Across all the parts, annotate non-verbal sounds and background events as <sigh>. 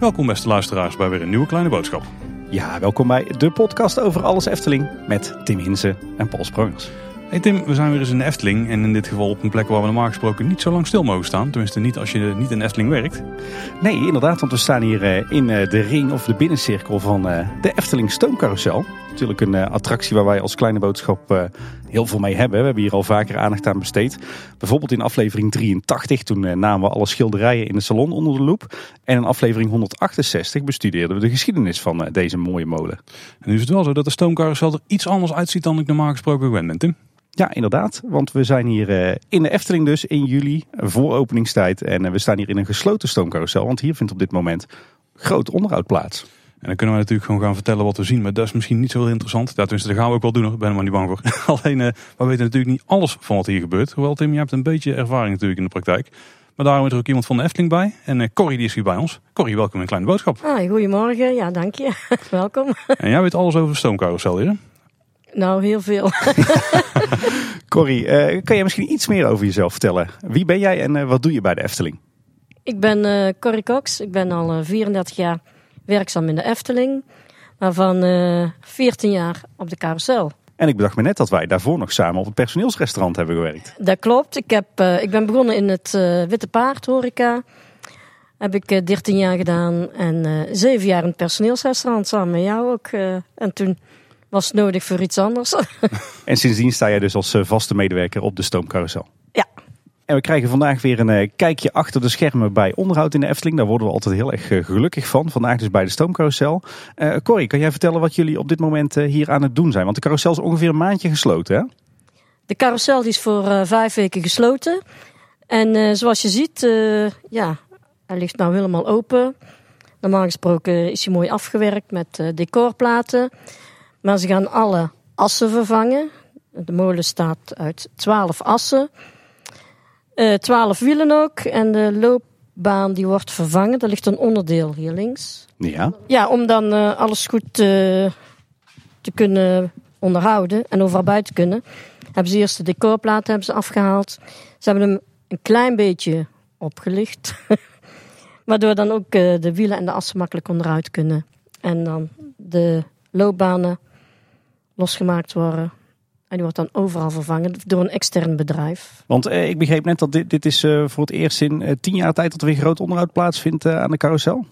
Welkom beste luisteraars bij weer een nieuwe kleine boodschap. Ja, welkom bij de podcast over alles Efteling met Tim Hinsen en Paul Sprangers. Hey Tim, we zijn weer eens in de Efteling en in dit geval op een plek waar we normaal gesproken niet zo lang stil mogen staan. Tenminste niet als je niet in de Efteling werkt. Nee, inderdaad, want we staan hier eh, in eh, de ring of de binnencirkel van eh, de Efteling Stoomcarousel. Natuurlijk een attractie waar wij als kleine boodschap heel veel mee hebben. We hebben hier al vaker aandacht aan besteed. Bijvoorbeeld in aflevering 83, toen namen we alle schilderijen in de salon onder de loep. En in aflevering 168 bestudeerden we de geschiedenis van deze mooie molen. En nu is het wel zo dat de stoomcarousel er iets anders uitziet dan ik normaal gesproken gewend ben, Tim. Ja, inderdaad. Want we zijn hier eh, in de Efteling dus in juli voor openingstijd. En eh, we staan hier in een gesloten stoomcarousel. Want hier vindt op dit moment groot onderhoud plaats. En dan kunnen we natuurlijk gewoon gaan vertellen wat we zien. Maar dat is misschien niet zo heel interessant. Ja, tenminste, dat gaan we ook wel doen. Ik ben er maar niet bang voor. <laughs> Alleen, uh, we weten natuurlijk niet alles van wat hier gebeurt. Hoewel, Tim, je hebt een beetje ervaring natuurlijk in de praktijk. Maar daarom is er ook iemand van de Efteling bij. En uh, Corrie die is hier bij ons. Corrie, welkom in een kleine boodschap. Ah, goedemorgen. Ja, dank je. <laughs> welkom. En jij weet alles over stoomcarousel hier, Nou, heel veel. <laughs> Corrie, uh, kan jij misschien iets meer over jezelf vertellen? Wie ben jij en uh, wat doe je bij de Efteling? Ik ben uh, Corrie Cox. Ik ben al 34 jaar werkzaam in de Efteling. Waarvan 14 jaar op de carousel. En ik bedacht me net dat wij daarvoor nog samen op het personeelsrestaurant hebben gewerkt. Dat klopt. Ik, heb, ik ben begonnen in het Witte Paard horeca. Heb ik 13 jaar gedaan en 7 jaar in het personeelsrestaurant samen met jou ook. en toen was nodig voor iets anders. <laughs> en sindsdien sta jij dus als eh, vaste medewerker op de stoomcarousel. Ja. En we krijgen vandaag weer een eh, kijkje achter de schermen bij onderhoud in de Efteling. Daar worden we altijd heel erg eh, gelukkig van. Vandaag dus bij de stoomcarousel. Uh, Corrie, kan jij vertellen wat jullie op dit moment hier aan het doen zijn? Want de carousel is ongeveer een maandje gesloten, hè? De carousel is voor vijf weken gesloten. En zoals je ziet, ja, hij ligt nou helemaal open. Normaal gesproken is hij mooi afgewerkt met decorplaten. Maar ze gaan alle assen vervangen. De molen staat uit 12 assen. Eh, 12 wielen ook. En de loopbaan die wordt vervangen. Daar ligt een onderdeel hier links. Ja. Ja, om dan uh, alles goed uh, te kunnen onderhouden en overal bij te kunnen. Hebben ze eerst de decorplaten hebben ze afgehaald. Ze hebben hem een klein beetje opgelicht. <laughs> Waardoor dan ook de wielen en de assen makkelijk onderuit kunnen. En dan de loopbanen losgemaakt worden. En die wordt dan overal vervangen door een extern bedrijf. Want eh, ik begreep net dat dit, dit is uh, voor het eerst in uh, tien jaar tijd dat er weer groot onderhoud plaatsvindt uh, aan de carousel.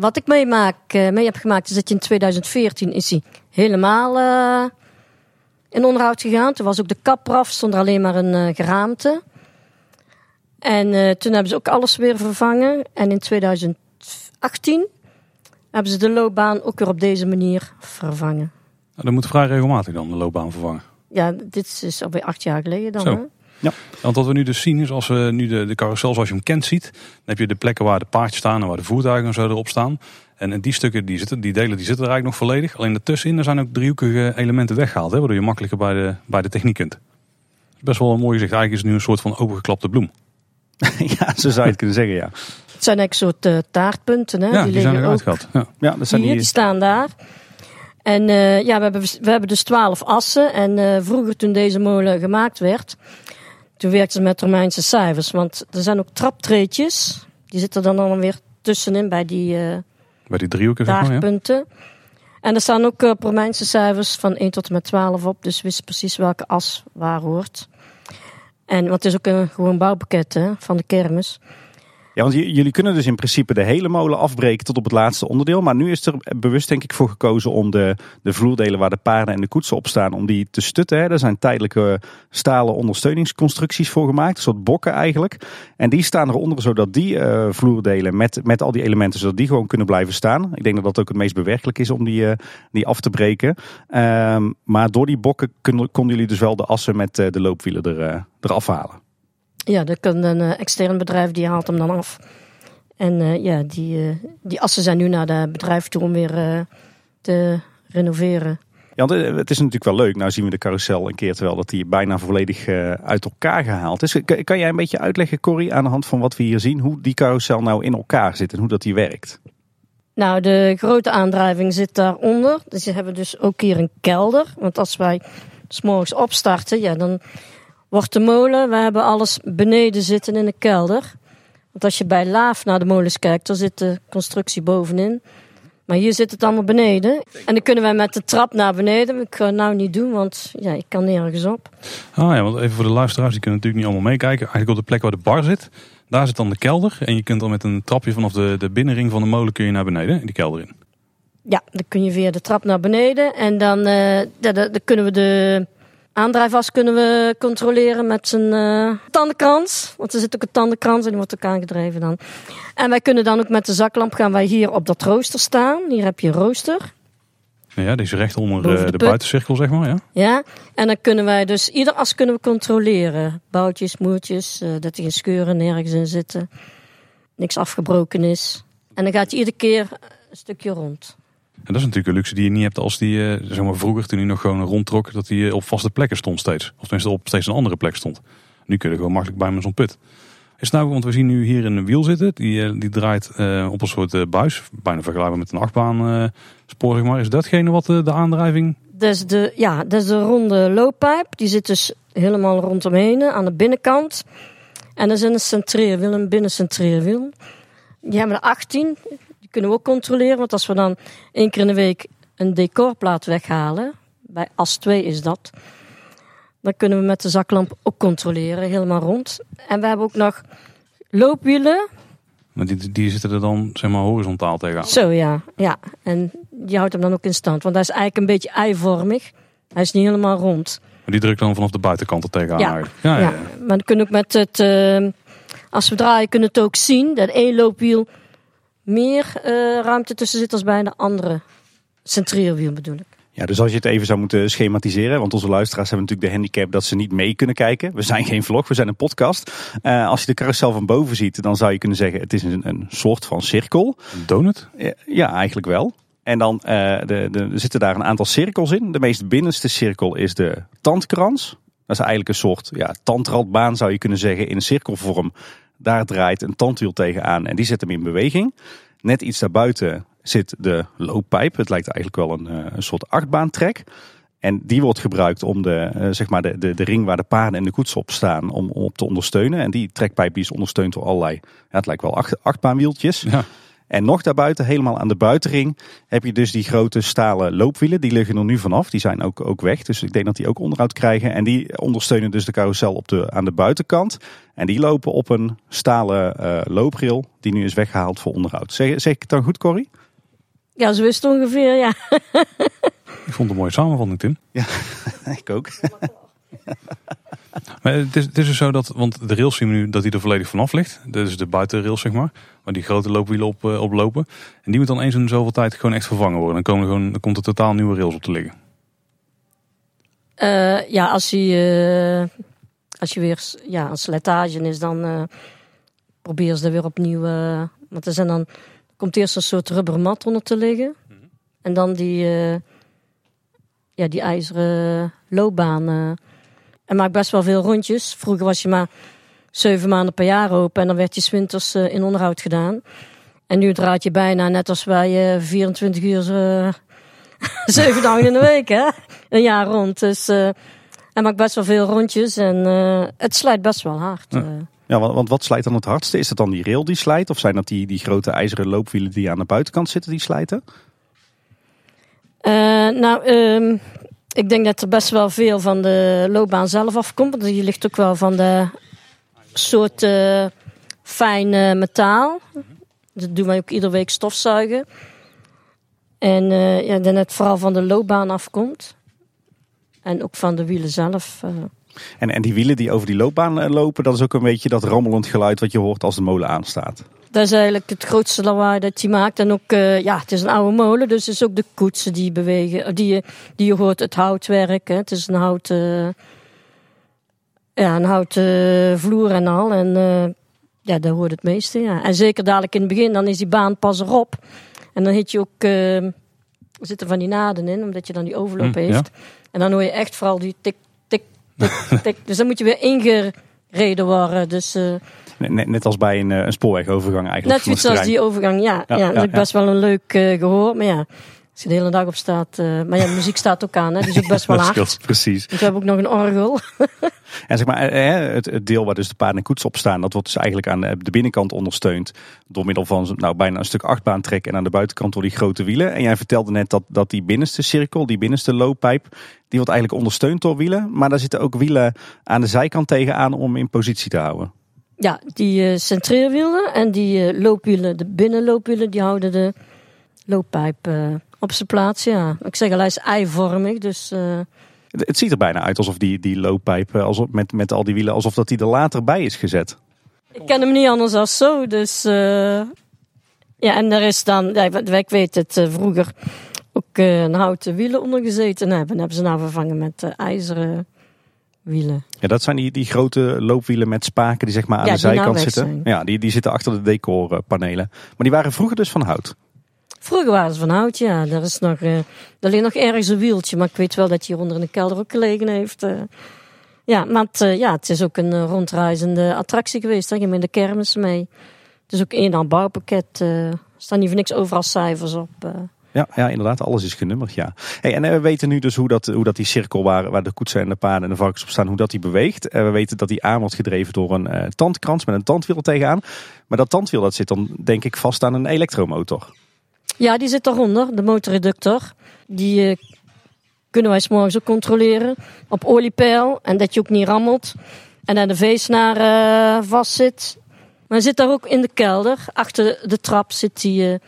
wat ik meemaak, mee heb gemaakt is dat je in 2014 is hij helemaal in onderhoud gegaan. Toen was ook de kap eraf, stond er alleen maar een geraamte. En toen hebben ze ook alles weer vervangen. En in 2018 hebben ze de loopbaan ook weer op deze manier vervangen. Nou, dat moet vrij regelmatig dan de loopbaan vervangen. Ja, dit is alweer acht jaar geleden dan. Hè? Ja. Want wat we nu dus zien is als we nu de, de carousel zoals je hem kent ziet. Dan heb je de plekken waar de paardjes staan en waar de voertuigen en zo erop staan. En die stukken, die, zitten, die delen, die zitten er eigenlijk nog volledig. Alleen ertussenin er zijn ook driehoekige elementen weggehaald. Hè, waardoor je makkelijker bij de, bij de techniek kunt. Best wel een mooi gezicht. Eigenlijk is het nu een soort van opengeklapte bloem. <laughs> ja, zo zou je het kunnen zeggen, ja. Het zijn eigenlijk soort uh, taartpunten. Hè? Ja, die, die zijn eruit gehad. Ja. ja, dat zijn hier, die staan daar. En uh, ja, we hebben, we hebben dus twaalf assen. En uh, vroeger toen deze molen gemaakt werd, toen werkten ze met Romeinse cijfers. Want er zijn ook traptreetjes. Die zitten dan dan weer tussenin bij die, uh, bij die driehoeken, taartpunten. Zeg maar, ja. En er staan ook Romeinse cijfers van 1 tot en met 12 op. Dus wist precies welke as waar hoort. En, want het is ook een gewoon bouwpakket hè, van de kermis. Ja, want jullie kunnen dus in principe de hele molen afbreken tot op het laatste onderdeel. Maar nu is er bewust denk ik voor gekozen om de, de vloerdelen waar de paarden en de koetsen op staan, om die te stutten. Daar zijn tijdelijke stalen ondersteuningsconstructies voor gemaakt, een soort bokken eigenlijk. En die staan eronder zodat die uh, vloerdelen met, met al die elementen, zodat die gewoon kunnen blijven staan. Ik denk dat dat ook het meest bewerkelijk is om die, uh, die af te breken. Um, maar door die bokken konden jullie dus wel de assen met uh, de loopwielen er, eraf halen. Ja, dat kan een uh, extern bedrijf die haalt hem dan af. En uh, ja, die, uh, die assen zijn nu naar het bedrijf toe om weer te renoveren. Ja, het is natuurlijk wel leuk. Nou zien we de carousel een keer terwijl dat die bijna volledig uit elkaar gehaald is. Kan jij een beetje uitleggen, Corrie, aan de hand van wat we hier zien, hoe die carousel nou in elkaar zit en hoe dat die werkt? Nou, de grote aandrijving zit daaronder. Dus we hebben dus ook hier een kelder. Want als wij s'morgens opstarten, ja, dan wordt de molen, we hebben alles beneden zitten in de kelder. Want als je bij Laaf naar de molens kijkt, dan zit de constructie bovenin. Maar hier zit het allemaal beneden. En dan kunnen wij met de trap naar beneden. Ik ga het nou niet doen, want ja, ik kan nergens op. Ah ja, want even voor de luisteraars, die kunnen natuurlijk niet allemaal meekijken. Eigenlijk op de plek waar de bar zit, daar zit dan de kelder. En je kunt dan met een trapje vanaf de, de binnenring van de molen kun je naar beneden, in die kelder in. Ja, dan kun je via de trap naar beneden. En dan, eh, ja, dan, dan kunnen we de aandrijfas kunnen we controleren met zijn eh, tandenkrans. Want er zit ook een tandenkrans en die wordt ook aangedreven dan. En wij kunnen dan ook met de zaklamp gaan wij hier op dat rooster staan. Hier heb je een rooster. Ja, die is recht onder eh, de buitencirkel, zeg maar. Ja. Ja, en dan kunnen wij dus ieder as kunnen we controleren. Boutjes, moertjes, eh, dat er geen scheuren nergens in zitten. Niks afgebroken is. En dan gaat hij iedere keer een stukje rond. En dat is natuurlijk een luxe die je niet hebt als die, eh, zeg maar vroeger, toen hij nog gewoon rondtrok, dat hij eh, op vaste plekken stond steeds. Of tenminste op steeds een andere plek stond. Nu kun je gewoon makkelijk bij met zo'n put. Is nou, want we zien nu hier een wiel zitten, die, eh, die draait op een soort buis, bijna vergelijkbaar met een achtbaan eh, spoor, maar. Is datgene wat de aandrijving... Is de, ja, dat is de ronde looppijp. Die zit dus helemaal rondomheen aan de binnenkant. En er is een centreerwiel, een binnencentreerwiel. Die hebben er 18. Kunnen we ook controleren. Want als we dan één keer in de week een decorplaat weghalen. Bij as 2 is dat. Dan kunnen we met de zaklamp ook controleren, helemaal rond. En we hebben ook nog loopwielen. Maar die, die zitten er dan, zeg maar, horizontaal tegenaan. Zo ja, ja. En die houdt hem dan ook in stand. Want hij is eigenlijk een beetje eivormig. Hij is niet helemaal rond. Maar die drukt dan vanaf de buitenkant er tegenaan Ja. Ja, ja, maar dan kunnen we ook met het, eh, als we draaien, kunnen we het ook zien dat één loopwiel meer eh, ruimte tussen zit als bij de andere centreerwiel bedoel ik. Ja, dus als je het even zou moeten schematiseren, want onze luisteraars hebben natuurlijk de handicap dat ze niet mee kunnen kijken. We zijn geen vlog, we zijn een podcast. Eh, als je de carousel van boven ziet, dan zou je kunnen zeggen het is een, een soort van cirkel. Een donut? Ja, Ja, eigenlijk wel. En dan eh, de, de, er zitten daar een aantal cirkels in. De meest binnenste cirkel is de tandkrans. Dat is eigenlijk een soort ja, tandradbaan zou je kunnen zeggen in een cirkelvorm. Daar draait een tandwiel tegenaan en die zet hem in beweging. Net iets daarbuiten zit de looppijp. Het lijkt eigenlijk wel een, eh, een soort achtbaantrek. En die wordt gebruikt om de, eh, zeg maar de, de, de ring waar de paarden en de koets op staan om, om op te ondersteunen. En die trekpijp die is ondersteund door allerlei, het lijkt wel acht, achtbaanwieltjes. Ja. En nog daarbuiten, helemaal aan de buitenring, heb je dus die grote stalen loopwielen. Die liggen er nu vanaf. Die zijn ook, ook weg. Dus ik denk dat die ook onderhoud krijgen. En die ondersteunen dus de carousel op de, aan de buitenkant. En die lopen op een stalen eh looprail die nu is weggehaald voor onderhoud. Zeg, zeg ik het dan goed, Corrie? Ja, zo is het ongeveer, ja. Ik vond het een mooie samenvatting, Tim. <laughs> ik ook. <laughs> Maar het is, het is dus zo dat, want de rails zien we nu dat die er volledig vanaf ligt. Dat is de buitenrails, zeg maar. Waar die grote loopwielen op, eh, op lopen. En die moet dan eens in zoveel tijd gewoon echt vervangen worden. Dan, komen er gewoon, dan komt er totaal nieuwe rails op te liggen. Eh, ja, als je, eh, als je weer ja, een slijtage is, dan probeer ze er weer opnieuw. want er zijn dan komt eerst een soort rubbermat onder te liggen. En dan die, ja, die ijzeren loopbaan. En maakt best wel veel rondjes. Vroeger was je maar zeven maanden per jaar open en dan werd je 's winters eh, in onderhoud gedaan. En nu draait je bijna net als wij eh 24 uur, eh, <laughs> zeven dagen in de week, hè? Een jaar rond. Dus eh hij maakt best wel veel rondjes en het slijt best wel hard. Ja. Ja, want, wat slijt dan het hardste? Is dat dan die rail die slijt? Of zijn dat die, die grote ijzeren loopwielen die aan de buitenkant zitten die slijten? Nou, ehm, ik denk dat er best wel veel van de loopbaan zelf afkomt. Want die ligt ook wel van de soort eh, fijn metaal. Dat doen wij ook iedere week stofzuigen. En eh ja, dat het vooral van de loopbaan afkomt. En ook van de wielen zelf. eh. En, en die wielen die over die loopbaan lopen, dat is ook een beetje dat rammelend geluid wat je hoort als de molen aanstaat. Dat is eigenlijk het grootste lawaai dat hij maakt. En ook, eh, ja, het is een oude molen, dus het is ook de koetsen die bewegen. eh, Die je, die je hoort, het houtwerk. Hè. Het is een houten, ja, een houten vloer en al. En eh, ja, daar hoort het meeste, ja. En zeker dadelijk in het begin, dan is die baan pas erop. En dan je ook, eh, er zitten van die naden in, omdat je dan die overloop ja. heeft. En dan hoor je echt vooral die tik, tik, tik, tik. <laughs> Dus dan moet je weer ingereden worden. Dus... Net, net als bij een, eh, een spoorwegovergang eigenlijk. Net van het zoiets als terrein. die overgang, ja. Ja, ja, dat ik best wel een leuk eh, gehoord. Maar ja, Als je de hele dag op staat. eh, maar ja, de muziek staat ook aan, hè? is ook best wel <laughs> hard. scheelt, precies. We hebben ook nog een orgel. <laughs> En zeg maar, het, het deel waar dus de paarden en koets op staan, dat wordt dus eigenlijk aan de binnenkant ondersteund door middel van nou, bijna een stuk achtbaantrek en aan de buitenkant door die grote wielen. En jij vertelde net dat, dat die binnenste cirkel, die binnenste looppijp, die wordt eigenlijk ondersteund door wielen. Maar daar zitten ook wielen aan de zijkant tegenaan om in positie te houden. Ja, die eh, centreerwielen en die eh, loopwielen, de binnenloopwielen, die houden de looppijp eh, op zijn plaats. Ja, ik zeg al, hij is eivormig, dus Het, ziet er bijna uit alsof die, die looppijp, alsof, met, met al die wielen, alsof dat die er later bij is gezet. ik ken hem niet anders dan zo. Dus ja, en er is dan, ja, ik- weet het, vroeger ook een houten wielen onder gezeten hebben. En hebben ze nou vervangen met ijzeren wielen. Ja, dat zijn die, die grote loopwielen met spaken die zeg maar aan Ja, de nou zijkant zitten. zijn. Ja, die, die zitten achter de decorpanelen. Maar die waren vroeger dus van hout. Vroeger waren ze van hout, ja. Er, is nog, er ligt nog ergens een wieltje, maar ik weet wel dat hij hier onder in de kelder ook gelegen heeft. eh. ja, maar het, eh, ja, het is ook een rondreizende attractie geweest. Hè. Je met de kermis mee. Het is ook een aan bouwpakket. eh, er staan niet voor niks overal cijfers op. Ja, ja, inderdaad, alles is genummerd, ja. Hey, en eh, we weten nu dus hoe dat, hoe dat die cirkel waar, waar de koetsen en de paarden en de varkens op staan, hoe dat die beweegt. Eh, we weten dat die aan wordt gedreven door een eh, tandkrans met een tandwiel tegenaan. Maar dat tandwiel dat zit dan denk ik vast aan een elektromotor. Ja, die zit daaronder, de motorreductor. Die kunnen wij s'morgens ook controleren op oliepeil. En dat je ook niet rammelt. En aan de veesnaar eh vast zit. Maar hij zit daar ook in de kelder. Achter de trap zit die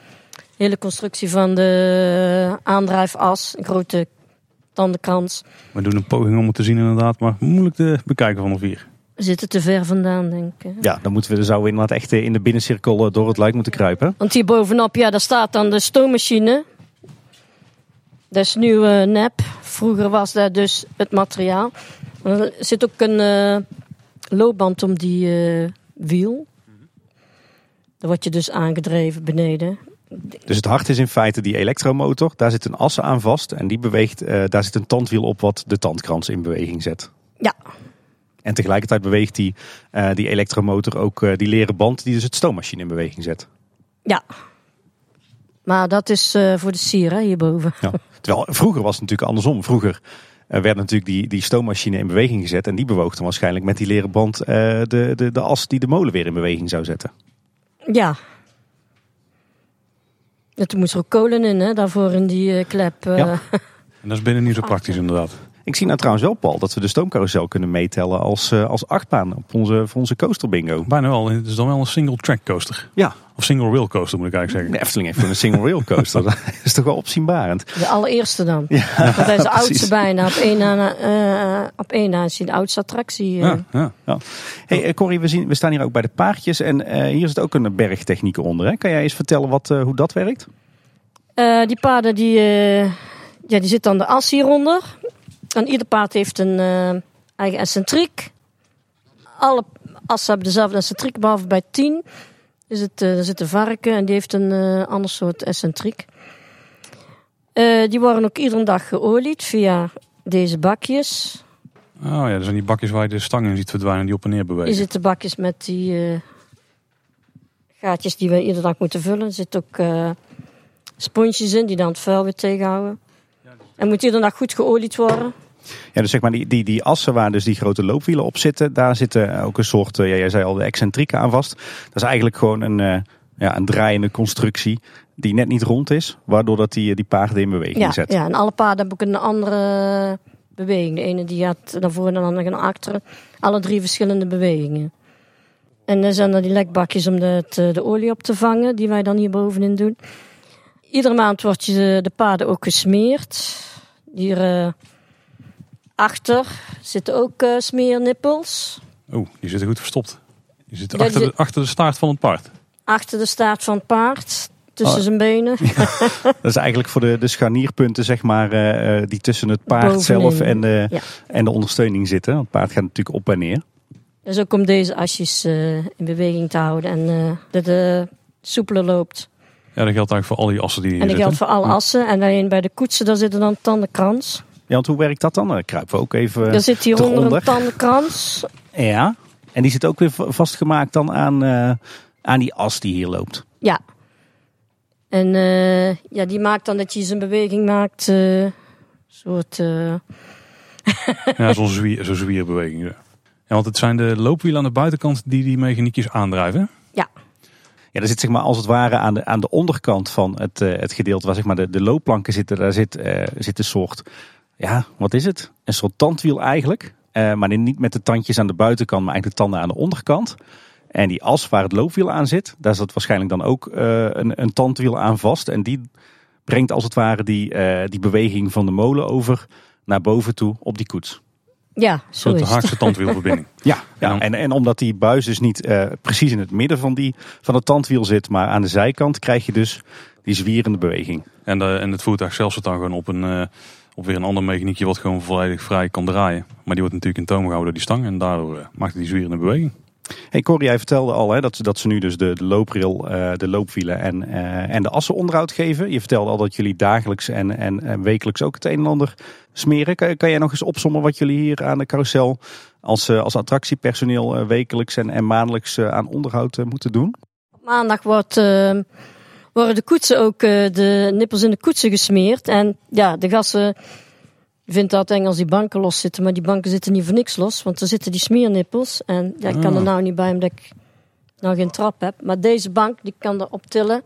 hele constructie van de aandrijfas. Een grote tandenkrans. We doen een poging om het te zien inderdaad, maar moeilijk te bekijken vanaf hier. We zitten te ver vandaan, denk ik. Ja, dan moeten we er zo inderdaad echt eh, in de binnencirkel eh, door het luik moeten kruipen. Want hier bovenop, ja, daar staat dan de stoommachine. Dat is nu eh, nep. Vroeger was dat dus het materiaal. Er zit ook een loopband om die wiel. Daar word je dus aangedreven beneden. Dus het hart is in feite die elektromotor. Daar zit een as aan vast en die beweegt, eh, daar zit een tandwiel op wat de tandkrans in beweging zet. Ja, En tegelijkertijd beweegt die, eh, die elektromotor ook eh, die leren band die dus het stoommachine in beweging zet. ja. Maar dat is voor de sier, hè, hierboven. Ja. Terwijl vroeger was het natuurlijk andersom. Vroeger werd natuurlijk die, die stoommachine in beweging gezet. En die bewoog dan waarschijnlijk met die leren band de, de, de as die de molen weer in beweging zou zetten. Ja. En toen moest er ook kolen in, hè, daarvoor in die eh, klep. eh. Ja. <laughs> En dat is binnen niet zo praktisch inderdaad. Ik zie nou trouwens wel, Paul, dat we de stoomcarousel kunnen meetellen als, eh, als achtbaan op onze, voor onze coaster bingo. Bijna wel. Het is dan wel een single track coaster. Ja, Of single rail coaster moet ik eigenlijk de zeggen. Efteling heeft een single rail coaster. <laughs> dat is toch wel opzienbarend. De allereerste dan. Want hij is de <laughs> oudste bijna. Op één na, eh, op één na is hij de oudste attractie. eh. Ja, ja. Hey, Corrie, we, zien, we staan hier ook bij de paardjes en eh, hier zit ook een bergtechniek onder. Hè? Kan jij eens vertellen wat, eh, hoe dat werkt? Eh, die paarden die, eh, ja, die zit dan de as hieronder. En ieder paard heeft een eh, eigen excentriek. Alle assen hebben dezelfde excentriek, behalve bij 10 is het, eh, er zit een varken en die heeft een eh, ander soort excentriek. Eh, die worden ook iedere dag geolied via deze bakjes. Oh ja, dat zijn die bakjes waar je de stang in ziet verdwijnen die op en neer Hier bewegen. zitten bakjes met die gaatjes die we iedere dag moeten vullen. Er zitten ook eh sponsjes in die dan het vuil weer tegenhouden. En moet iedere dag goed geolied worden. Ja, dus zeg maar die, die, die assen waar dus die grote loopwielen op zitten, daar zitten ook een soort, eh, ja, jij zei al, de excentrieken aan vast. Dat is eigenlijk gewoon een, eh, ja, een draaiende constructie die net niet rond is, waardoor dat die, die paarden in beweging Ja, zet. ja, en alle paarden hebben ook een andere beweging. De ene die gaat naar voren en de andere naar achteren. Alle drie verschillende bewegingen. En dan zijn er die lekbakjes om de, eh, de olie op te vangen, die wij dan hier bovenin doen. Iedere maand wordt je de paarden ook gesmeerd. Hier eh, achter zitten ook eh, smeernippels. Oh, die zitten goed verstopt. Die zitten Ja, achter, die de, achter de staart van het paard. Achter de staart van het paard, tussen Oh. zijn benen. <laughs> Dat is eigenlijk voor de, de scharnierpunten, zeg maar, eh, eh, die tussen het paard Bovenin. zelf en de, Ja. en de ondersteuning zitten. Want het paard gaat natuurlijk op en neer. Dus ook om deze asjes in beweging te houden en eh, dat de soepeler loopt. Ja, dat geldt eigenlijk voor al die assen die hier En dat zitten. geldt voor alle assen. En alleen bij de koetsen, daar zit er dan tandenkrans. Ja, want hoe werkt dat dan? Dan kruipen we ook even Er zit hieronder eronder. een tandenkrans. <laughs> Ja, en die zit ook weer va- vastgemaakt dan aan, eh, aan die as die hier loopt. Ja. En eh, ja, die maakt dan dat je zijn beweging maakt. eh, Een soort. eh, <laughs> Ja, zo'n zwier, zo'n zwierbeweging. Ja. ja, want het zijn de loopwielen aan de buitenkant die die mechaniekjes aandrijven. Ja, er zit zeg maar als het ware aan de, aan de onderkant van het, eh, het gedeelte waar zeg maar de, de loopplanken zitten, daar zit, eh, zit een soort, ja, wat is het? Een soort tandwiel eigenlijk. Eh, maar niet met de tandjes aan de buitenkant, maar eigenlijk de tanden aan de onderkant. En die as waar het loopwiel aan zit, daar zit waarschijnlijk dan ook eh, een, een tandwiel aan vast. En die brengt als het ware die, eh, die beweging van de molen over naar boven toe op die koets. ja, zo soort is het. haakse tandwielverbinding. <laughs> Ja, ja en, en omdat die buis dus niet eh, precies in het midden van, die, van het tandwiel zit, maar aan de zijkant, krijg je dus die zwierende beweging. En, de, en het voertuig zelf zit dan gewoon op, een, op weer een ander mechaniekje wat gewoon volledig vrij kan draaien. Maar die wordt natuurlijk in toom gehouden door die stang en daardoor eh, maakt het die zwierende beweging. Hey Corrie, jij vertelde al hè, dat, ze- dat ze nu dus de, de looprail, eh, de loopwielen en, eh, en de assen onderhoud geven. Je vertelde al dat jullie dagelijks en, en, en wekelijks ook het een en ander smeren. Kan, kan jij nog eens opzommen wat jullie hier aan de carousel als, eh, als attractiepersoneel eh, wekelijks en, en maandelijks eh, aan onderhoud moeten doen? Op maandag wordt, worden de koetsen ook, eh, de nippels in de koetsen gesmeerd. En ja, de gasten vinden dat eng als die banken los zitten. Maar die banken zitten niet voor niks los, want er zitten die smeernippels. En ja, ik kan er Ah. nou niet bij omdat ik nou geen trap heb. Maar deze bank, die kan er optillen.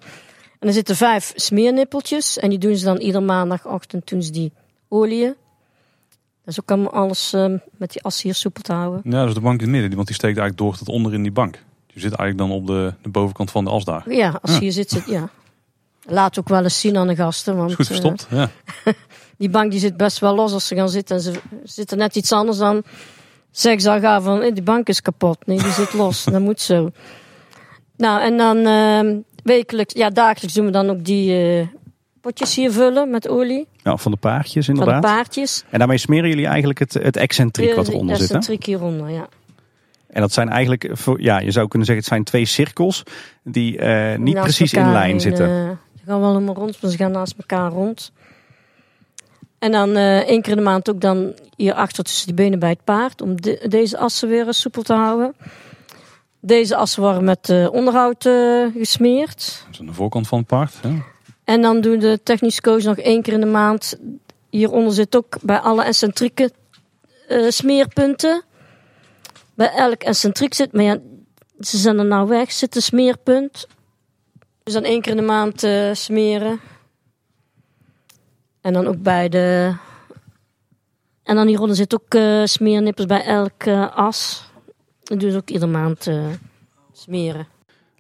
En er zitten vijf smeernippeltjes. En die doen ze dan ieder maandagochtend doen ze die olieën. Dat is ook allemaal alles eh, met die as hier soepel te houden. Ja, is de bank in het midden, want die steekt eigenlijk door tot onder in die bank. Je zit eigenlijk dan op de, de bovenkant van de as daar. Ja, als Ja. je hier zit, zit ja. Laat ook wel eens zien aan de gasten. Want, Is goed eh, verstopt. Ja. <laughs> die bank die zit best wel los als ze gaan zitten. En ze zitten net iets anders dan zeggen ze al gaan van eh, die bank is kapot. Nee, die zit los. <laughs> dat moet zo. Nou, en dan eh, wekelijks, ja, dagelijks doen we dan ook die eh, potjes hier vullen met olie. Nou, van de paardjes Van de inderdaad. paardjes. En daarmee smeren jullie eigenlijk het, het excentriek wat eronder zit. Hè? trick hieronder, ja. En dat zijn eigenlijk, ja, je zou kunnen zeggen, het zijn twee cirkels die niet Naast precies in lijn zitten. Gaan wel helemaal rond, maar ze gaan naast elkaar rond. En dan eh één keer in de maand ook dan hierachter tussen die benen bij het paard. Om de- deze assen weer soepel te houden. Deze assen worden met eh, onderhoud eh, gesmeerd. Dat is aan de voorkant van het paard. Ja. En dan doen de technische coach nog één keer in de maand. Hieronder zit ook bij alle excentrieke smeerpunten. Bij elk excentriek zit, maar ja, ze zijn er nou weg, zit een smeerpunt. Dus dan één keer in de maand eh, smeren. En dan ook bij de. En dan hieronder zit ook eh smeernippers bij elke as. Dat doen ze ook iedere maand smeren.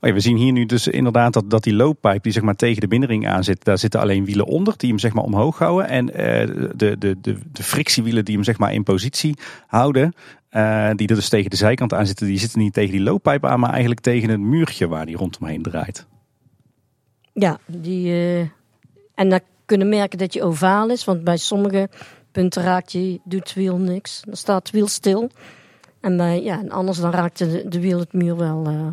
Oh ja, we zien hier nu dus inderdaad dat, dat die looppijp die zeg maar tegen de binnenring aan zit, daar zitten alleen wielen onder die hem zeg maar omhoog houden. En de, de, de, de frictiewielen die hem zeg maar in positie houden, die er dus tegen de zijkant aan zitten, die zitten niet tegen die looppijp aan, maar eigenlijk tegen het muurtje waar die rondomheen draait. Ja, die, eh, en dan kunnen merken dat je ovaal is, want bij sommige punten raakt je, doet het wiel niks. Dan staat het wiel stil. En bij, ja, en anders dan raakt de, de wiel het muur wel. eh.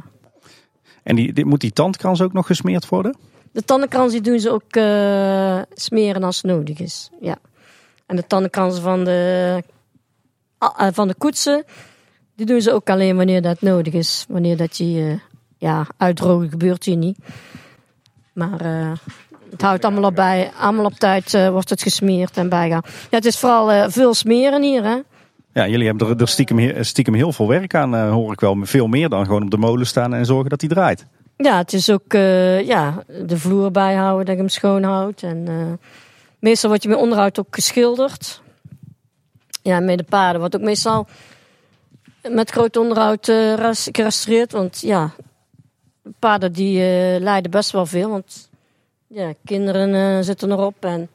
En die, moet die tandkrans ook nog gesmeerd worden? De tandenkrans die doen ze ook eh, smeren als het nodig is. Ja. En de tandenkransen van de, ah, van de koetsen, die doen ze ook alleen wanneer dat nodig is. Wanneer dat je, ja, uitdrogen gebeurt hier niet. Maar eh, het houdt allemaal op bij, allemaal op tijd eh, wordt het gesmeerd en bijgaan. Ja, het is vooral eh, veel smeren hier, hè. Ja, jullie hebben er, er stiekem, stiekem heel veel werk aan, hoor ik wel. Veel meer dan gewoon op de molen staan en zorgen dat die draait. Ja, het is ook ja, de vloer bijhouden, dat je hem schoon houdt. En meestal wordt je met onderhoud ook geschilderd. Ja, met de paarden wordt ook meestal met groot onderhoud gerestaureerd. Want ja, paarden die eh, lijden best wel veel. Want ja, kinderen eh, zitten erop en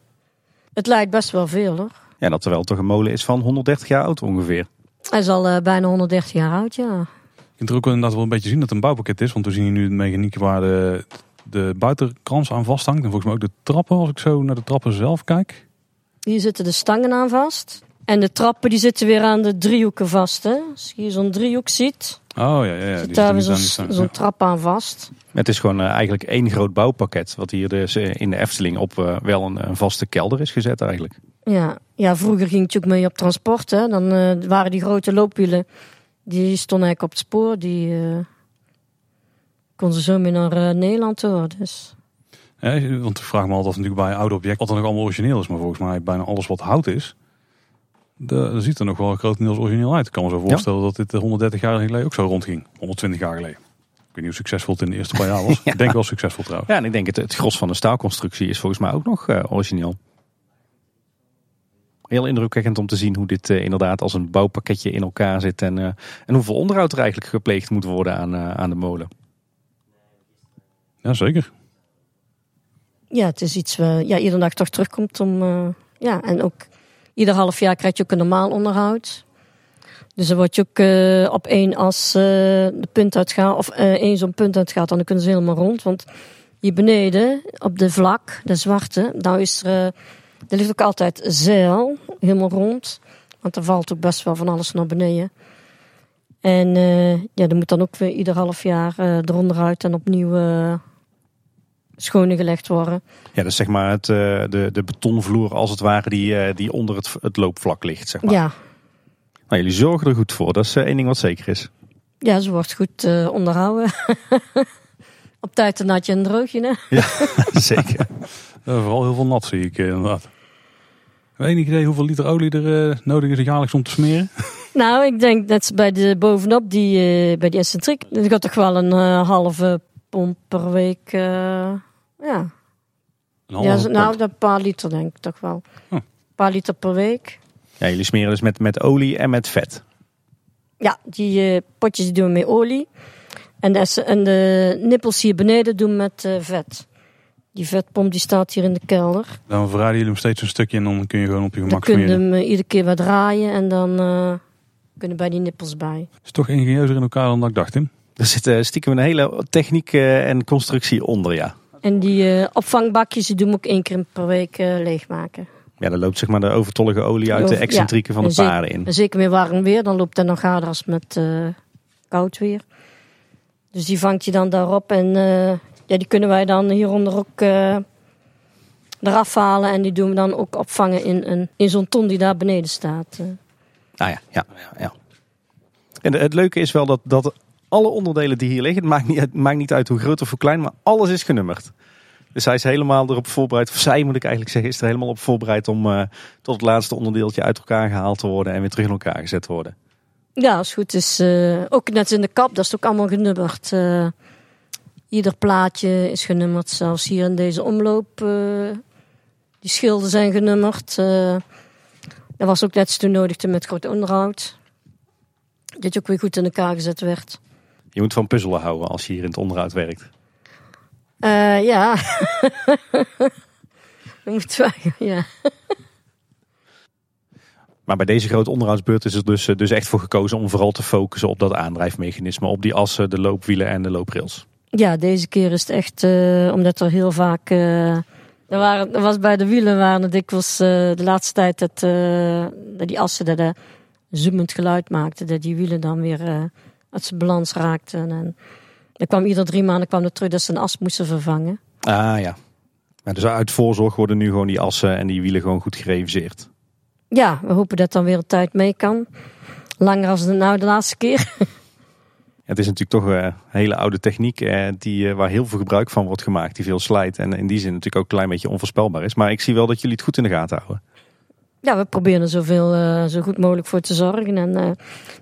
het lijdt best wel veel hoor. Ja, dat terwijl het toch een molen is van 130 jaar oud ongeveer. Hij is al eh, bijna 130 jaar oud, ja. Je kunt er ook inderdaad wel een beetje zien dat het een bouwpakket is. Want we zien hier nu het mechaniek waar de, de buitenkrans aan vasthangt. En volgens mij ook de trappen, als ik zo naar de trappen zelf kijk. Hier zitten de stangen aan vast. En de trappen die zitten weer aan de driehoeken vast. Hè? Als je hier zo'n driehoek ziet, Oh ja, ja, ja. zit die daar zo'n zo'n trap aan vast. Het is gewoon eh, eigenlijk één groot bouwpakket. Wat hier dus eh, in de Efteling op eh, wel een, een vaste kelder is gezet eigenlijk. Ja. ja, vroeger ging het ook mee op transport. Hè? Dan eh, waren die grote loopwielen, die stonden eigenlijk op het spoor. Die eh konden ze zo mee naar Nederland door. Dus. Ja, want ik vraag me altijd natuurlijk bij oude objecten wat er nog allemaal origineel is. Maar volgens mij bijna alles wat hout is, de, dat ziet er nog wel grotendeels origineel uit. Ik kan me zo voorstellen dat dit 130 jaar geleden ook zo rondging. 120 jaar geleden. Ik weet niet hoe succesvol het in de eerste paar jaar was. <laughs> Ja. Ik denk wel succesvol trouwens. Ja, en ik denk het, het gros van de staalconstructie is volgens mij ook nog eh, origineel. Heel indrukwekkend om te zien hoe dit eh, inderdaad als een bouwpakketje in elkaar zit. En, eh, en hoeveel onderhoud er eigenlijk gepleegd moet worden aan, aan de molen. Ja, zeker. Ja, het is iets waar ja, iedere dag toch terugkomt om. ja, en ook ieder half jaar krijg je ook een normaal onderhoud. Dus dan word je ook eh, op één as eh, de punt uitgaat, of eh, één zo'n punt uitgaat, dan kunnen ze helemaal rond. Want hier beneden, op de vlak, de zwarte, daar is ligt ook altijd zeil, helemaal rond. Want er valt ook best wel van alles naar beneden. En ja, er moet dan ook weer ieder half jaar eronder uit en opnieuw schoongelegd worden. Ja, dus zeg maar het, eh, de, de betonvloer als het ware die, eh, die onder het, het loopvlak ligt. Zeg maar. Ja, Nou, jullie zorgen er goed voor. Dat is eh, één ding wat zeker is. ja, ze wordt goed eh, onderhouden. <laughs> Op tijd een natje en droogje, hè? <laughs> zeker. Eh, vooral heel veel nat zie ik inderdaad. Enig idee hoeveel liter olie er nodig is jaarlijks om te smeren? <laughs> Nou, ik denk net bij de bovenop, die, eh, bij die excentriek, er gaat toch wel een halve pomp per week. Ja, Een ja nou, een paar liter denk ik toch wel. Hm. Een paar liter per week. Ja, jullie smeren dus met, met olie en met vet. Ja, die eh, potjes die doen we met olie. En de, en de nippels hier beneden doen we met eh, vet. Die vetpomp die staat hier in de kelder. Dan verrijden jullie hem steeds een stukje en dan kun je gewoon op je Dan gemak kun je smeren. hem eh, iedere keer wat draaien en dan eh, kunnen bij die nippels bij. is toch ingenieuzer in elkaar dan dat ik dacht, Tim. Er zit eh, stiekem een hele techniek en constructie onder, ja. En die eh, opvangbakjes die doen we ook één keer per week eh, leegmaken. Ja, daar loopt zeg maar de overtollige olie uit de excentrieken van de paarden in. Zeker met warm weer, dan loopt dat nog harder als met eh, koud weer. Dus die vangt je dan daarop en ja, die kunnen wij dan hieronder ook eraf halen. En die doen we dan ook opvangen in, een, in zo'n ton die daar beneden staat. Ah ja, ja, ja. ja. En het leuke is wel dat, dat alle onderdelen die hier liggen, het maakt niet, maakt niet uit hoe groot of hoe klein, maar alles is genummerd. Dus hij is helemaal erop voorbereid, of zij moet ik eigenlijk zeggen, is er helemaal op voorbereid om eh, tot het laatste onderdeeltje uit elkaar gehaald te worden en weer terug in elkaar gezet te worden. Ja, het goed is. eh, ook net in de kap, dat is ook allemaal genummerd. eh. ieder plaatje is genummerd. Zelfs hier in deze omloop. die schilden zijn genummerd. dat was ook net toen nodig met groot onderhoud. Dat je ook weer goed in elkaar gezet werd. Je moet van puzzelen houden als je hier in het onderhoud werkt. Eh, ja. dat moeten wij, ja. <laughs> Maar bij deze grote onderhoudsbeurt is er dus, eh, dus echt voor gekozen om vooral te focussen op dat aandrijfmechanisme, op die assen, de loopwielen en de looprails. Ja, deze keer is het echt, eh, omdat er heel vaak. er, waren, er was bij de wielen waren er dikwijls eh, de laatste tijd dat, dat die assen dat zoemend geluid maakten. Dat die wielen dan weer eh, uit zijn balans raakten. En er kwam ieder drie maanden kwam er terug dat ze een as moesten vervangen. Ah ja. Maar dus uit voorzorg worden nu gewoon die assen en die wielen gewoon goed gereviseerd. Ja, we hopen dat dan weer een tijd mee kan. Langer als de, nou de laatste keer. <laughs> Het is natuurlijk toch een hele oude techniek eh, die, eh, waar heel veel gebruik van wordt gemaakt, die veel slijt. En in die zin natuurlijk ook een klein beetje onvoorspelbaar is. Maar ik zie wel dat jullie het goed in de gaten houden. Ja, we proberen er zoveel, eh, zo goed mogelijk voor te zorgen. En eh,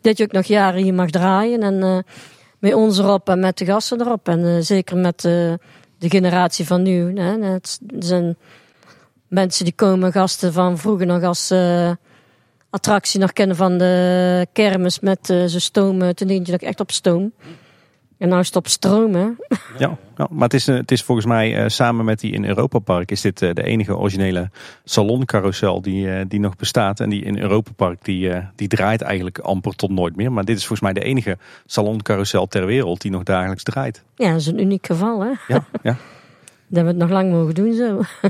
dat je ook nog jaren hier mag draaien. En eh, met ons erop en met de gasten erop. En zeker met de generatie van nu. Hè. Het zijn mensen die komen, gasten van vroeger nog als attractie nog kennen van de kermis met zijn stoom. Toen deed je nog echt op stoom. En nou is het op stroom, hè. Ja, ja maar het is, eh, het is volgens mij eh, samen met die in Europa Park is dit eh, de enige originele saloncarousel die, die nog bestaat. En die in Europa Park die, die draait eigenlijk amper tot nooit meer. Maar dit is volgens mij de enige saloncarousel ter wereld die nog dagelijks draait. Ja, dat is een uniek geval, hè. Ja, <laughs> ja. Dat we het nog lang mogen doen, zo. <laughs>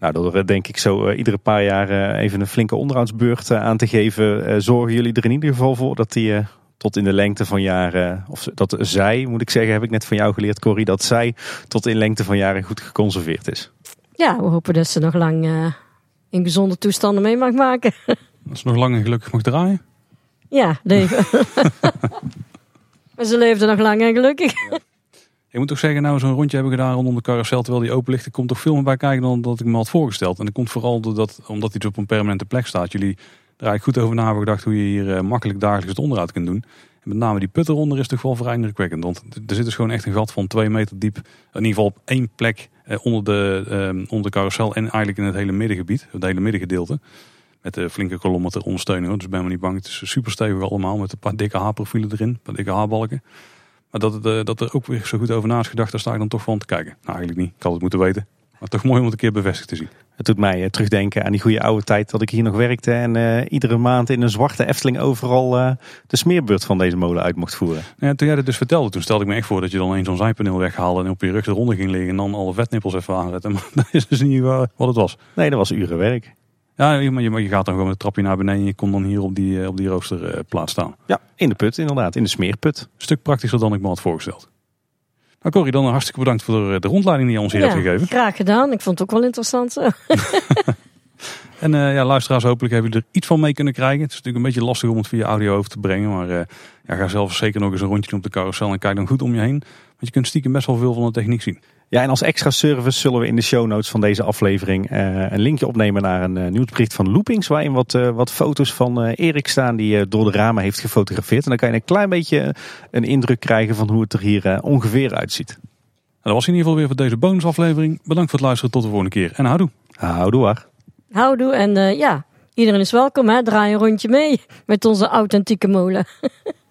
Nou, door denk ik zo iedere paar jaar even een flinke onderhoudsbeurt aan te geven, zorgen jullie er in ieder geval voor dat die tot in de lengte van jaren, of dat zij, moet ik zeggen, heb ik net van jou geleerd, Corrie, dat zij tot in lengte van jaren goed geconserveerd is. Ja, we hopen dat ze nog lang eh, in gezonde toestanden mee mag maken. <laughs> Dat ze nog lang en gelukkig mag draaien. ja, nee. <laughs> maar ze leefde nog lang en gelukkig. Ik moet toch zeggen, nou zo'n rondje hebben we gedaan rondom de carousel terwijl die open ligt. Er komt toch veel meer bij kijken dan dat ik me had voorgesteld. En dat komt vooral doordat, omdat hij dus op een permanente plek staat. Jullie eigenlijk goed over na hebben gedacht hoe je hier eh, makkelijk dagelijks het onderhoud kunt doen. En met name die put eronder is toch wel vrij indrukwekkend. Want er zit dus gewoon echt een gat van twee meter diep. In ieder geval op één plek eh, onder, de, eh, onder de carousel en eigenlijk in het hele middengebied. Het hele middengedeelte. Met de flinke kolommen ter ondersteuning. Dus ben maar niet bang. Het is super stevig allemaal met een paar dikke haarprofielen erin. Een paar dikke haarbalken. Maar dat, het, eh, dat er ook weer zo goed over na is gedacht, daar sta ik dan toch van te kijken. Nou, eigenlijk niet. Ik had het moeten weten. Maar toch mooi om het een keer bevestigd te zien. Het doet mij eh, terugdenken aan die goede oude tijd dat ik hier nog werkte. En eh, iedere maand in een zwarte Efteling overal eh, de smeerbeurt van deze molen uit mocht voeren. Ja, toen jij dat dus vertelde, toen stelde ik me echt voor dat je dan eens zo'n zijpaneel weghaalde en op je rug eronder ging liggen en dan alle vetnippels even aanzetten. <laughs> Maar dat is dus niet wa- wat het was. Nee, dat was uren werk. Ja, je- maar je, gaat dan gewoon met het trapje naar beneden en je komt dan hier op die, op die roosterplaats staan. Ja, in de put inderdaad, in de smeerput. Een stuk praktischer dan ik me had voorgesteld. Nou Corrie, dan hartstikke bedankt voor de, de rondleiding die je ons hier hebt gegeven. graag gedaan. Ik vond het ook wel interessant. <laughs> En eh, ja, luisteraars, hopelijk hebben jullie er iets van mee kunnen krijgen. Het is natuurlijk een beetje lastig om het via audio over te brengen. Maar eh, ja, ga zelf zeker nog eens een rondje doen op de carousel en kijk dan goed om je heen. Want je kunt stiekem best wel veel van de techniek zien. Ja, en als extra service zullen we in de show notes van deze aflevering eh, een linkje opnemen naar een eh, nieuwsbericht van Loopings. Waarin wat, eh, wat foto's van eh, Erik staan die door de ramen heeft gefotografeerd. En dan kan je een klein beetje een indruk krijgen van hoe het er hier ongeveer uitziet. Nou, dat was in ieder geval weer voor deze bonusaflevering. Bedankt voor het luisteren. Tot de volgende keer. En houdoe. Houdoe waar. Houdoe en eh, ja, iedereen is welkom. Hè? Draai een rondje mee met onze authentieke molen. <laughs>